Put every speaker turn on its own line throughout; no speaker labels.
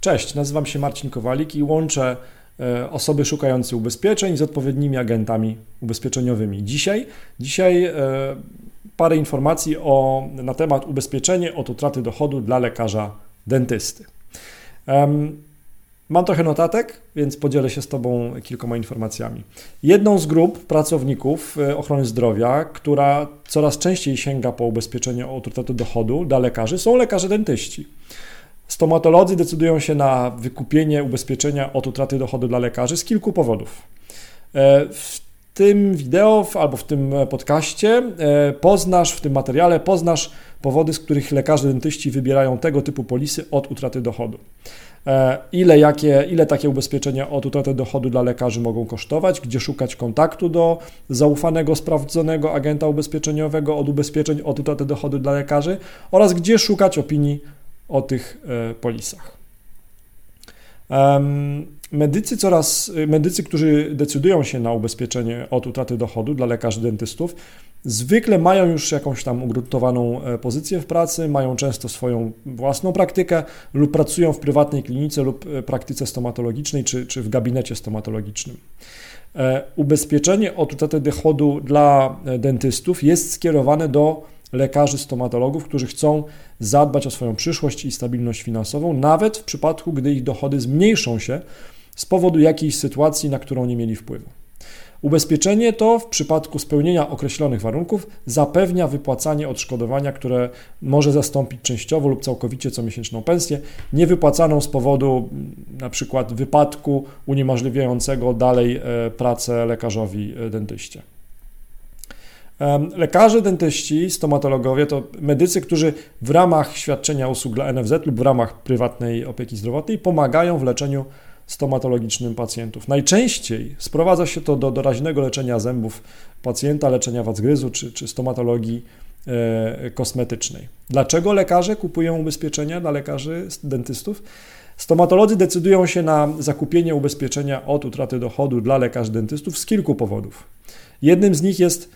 Cześć, nazywam się Marcin Kowalik i łączę e, osoby szukające ubezpieczeń z odpowiednimi agentami ubezpieczeniowymi. Dzisiaj, dzisiaj e, parę informacji o, na temat ubezpieczenia od utraty dochodu dla lekarza dentysty. Mam trochę notatek, więc podzielę się z Tobą kilkoma informacjami. Jedną z grup pracowników e, ochrony zdrowia, która coraz częściej sięga po ubezpieczenie od utraty dochodu dla lekarzy, są lekarze dentyści. Stomatolodzy decydują się na wykupienie ubezpieczenia od utraty dochodu dla lekarzy z kilku powodów. E, w tym wideo albo w tym podcaście e, poznasz, w tym materiale poznasz powody, z których lekarze dentyści wybierają tego typu polisy od utraty dochodu. E, ile, jakie, ile takie ubezpieczenia od utraty dochodu dla lekarzy mogą kosztować, gdzie szukać kontaktu do zaufanego, sprawdzonego agenta ubezpieczeniowego od ubezpieczeń od utraty dochodu dla lekarzy oraz gdzie szukać opinii o tych e, polisach. Medycy coraz, medycy, którzy decydują się na ubezpieczenie od utraty dochodu dla lekarzy dentystów, zwykle mają już jakąś tam ugruntowaną e, pozycję w pracy, mają często swoją własną praktykę lub pracują w prywatnej klinice lub e, praktyce stomatologicznej czy, czy w gabinecie stomatologicznym. Ubezpieczenie od utraty dochodu dla dentystów jest skierowane do lekarzy, stomatologów, którzy chcą zadbać o swoją przyszłość i stabilność finansową, nawet w przypadku, gdy ich dochody zmniejszą się z powodu jakiejś sytuacji, na którą nie mieli wpływu. Ubezpieczenie to w przypadku spełnienia określonych warunków zapewnia wypłacanie odszkodowania, które może zastąpić częściowo lub całkowicie comiesięczną pensję, niewypłacaną z powodu mm, przykład wypadku uniemożliwiającego dalej e, pracę lekarzowi e, dentyście. Lekarze, dentyści, stomatologowie to medycy, którzy w ramach świadczenia usług dla NFZ lub w ramach prywatnej opieki zdrowotnej pomagają w leczeniu stomatologicznym pacjentów. Najczęściej sprowadza się to do doraźnego leczenia zębów pacjenta, leczenia wad zgryzu czy, czy stomatologii e, kosmetycznej. Dlaczego lekarze kupują ubezpieczenia dla lekarzy dentystów? Stomatolodzy decydują się na zakupienie ubezpieczenia od utraty dochodu dla lekarzy dentystów z kilku powodów. Jednym z nich jest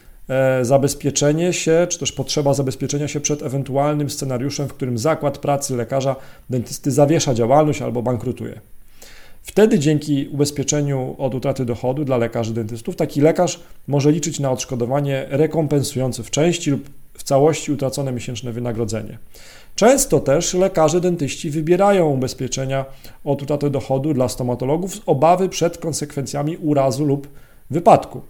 zabezpieczenie się, czy też potrzeba zabezpieczenia się przed ewentualnym scenariuszem, w którym zakład pracy lekarza dentysty zawiesza działalność albo bankrutuje. Wtedy dzięki ubezpieczeniu od utraty dochodu dla lekarzy dentystów taki lekarz może liczyć na odszkodowanie rekompensujące w części lub w całości utracone miesięczne wynagrodzenie. Często też lekarze dentyści wybierają ubezpieczenia od utraty dochodu dla stomatologów z obawy przed konsekwencjami urazu lub wypadku.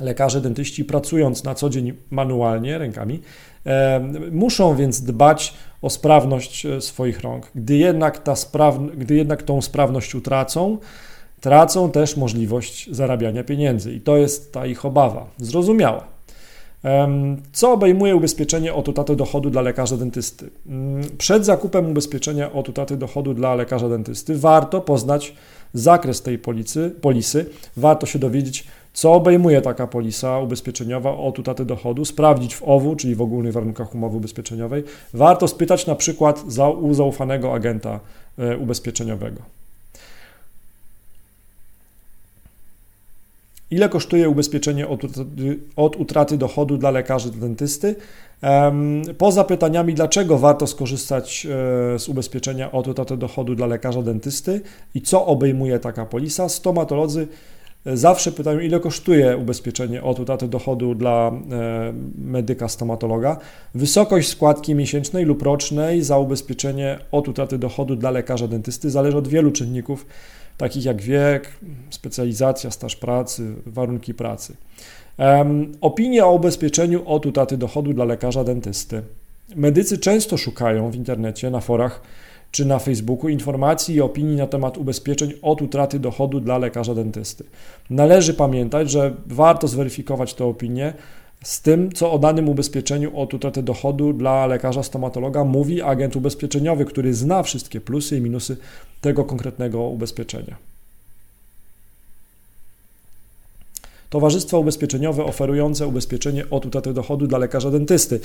Lekarze, dentyści pracując na co dzień manualnie, rękami, muszą więc dbać o sprawność e, swoich rąk. Gdy jednak, ta spraw... Gdy jednak tą sprawność utracą, tracą też możliwość zarabiania pieniędzy i to jest ta ich obawa. Zrozumiała. Co obejmuje ubezpieczenie od utraty dochodu dla lekarza dentysty? Mm, przed zakupem ubezpieczenia od utraty dochodu dla lekarza dentysty warto poznać zakres tej policy, polisy, warto się dowiedzieć, co obejmuje taka polisa ubezpieczeniowa od utraty dochodu, sprawdzić w OWU, czyli w ogólnych warunkach umowy ubezpieczeniowej. Warto spytać na przykład za, u zaufanego agenta e, ubezpieczeniowego. Ile kosztuje ubezpieczenie od, od utraty dochodu dla lekarzy dentysty? Poza pytaniami, dlaczego warto skorzystać e, z ubezpieczenia od utraty dochodu dla lekarza dentysty i co obejmuje taka polisa, stomatolodzy zawsze pytają, ile kosztuje ubezpieczenie od utraty dochodu dla e, medyka stomatologa, wysokość składki miesięcznej lub rocznej za ubezpieczenie od utraty dochodu dla lekarza dentysty zależy od wielu czynników, takich jak wiek, specjalizacja, staż pracy, warunki pracy. Opinia o ubezpieczeniu od utraty dochodu dla lekarza dentysty. Medycy często szukają w internecie, na forach czy na Facebooku informacji i opinii na temat ubezpieczeń od utraty dochodu dla lekarza dentysty. Należy pamiętać, że warto zweryfikować te opinie z tym, co o danym ubezpieczeniu od utraty dochodu dla lekarza stomatologa mówi agent ubezpieczeniowy, który zna wszystkie plusy i minusy tego konkretnego ubezpieczenia. Towarzystwa ubezpieczeniowe oferujące ubezpieczenie od utraty dochodu dla lekarza dentysty.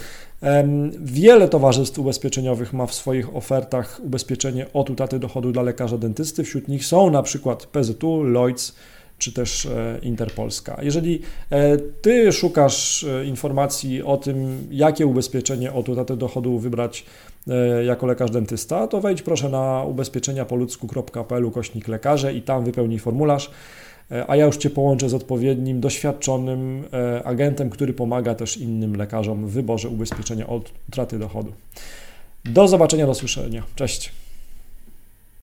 Wiele towarzystw ubezpieczeniowych ma w swoich ofertach ubezpieczenie od utraty dochodu dla lekarza dentysty. Wśród nich są na przykład PZU, Lloyds, czy też e, Interpolska. Jeżeli e, Ty szukasz e, informacji o tym, jakie ubezpieczenie od utraty dochodu wybrać jako lekarz dentysta, to wejdź proszę na ubezpieczeniapoludzku.pl kośnik lekarze i tam wypełnij formularz, a ja już Cię połączę z odpowiednim, doświadczonym agentem, który pomaga też innym lekarzom w wyborze ubezpieczenia od utraty dochodu. Do zobaczenia, do słyszenia. Cześć.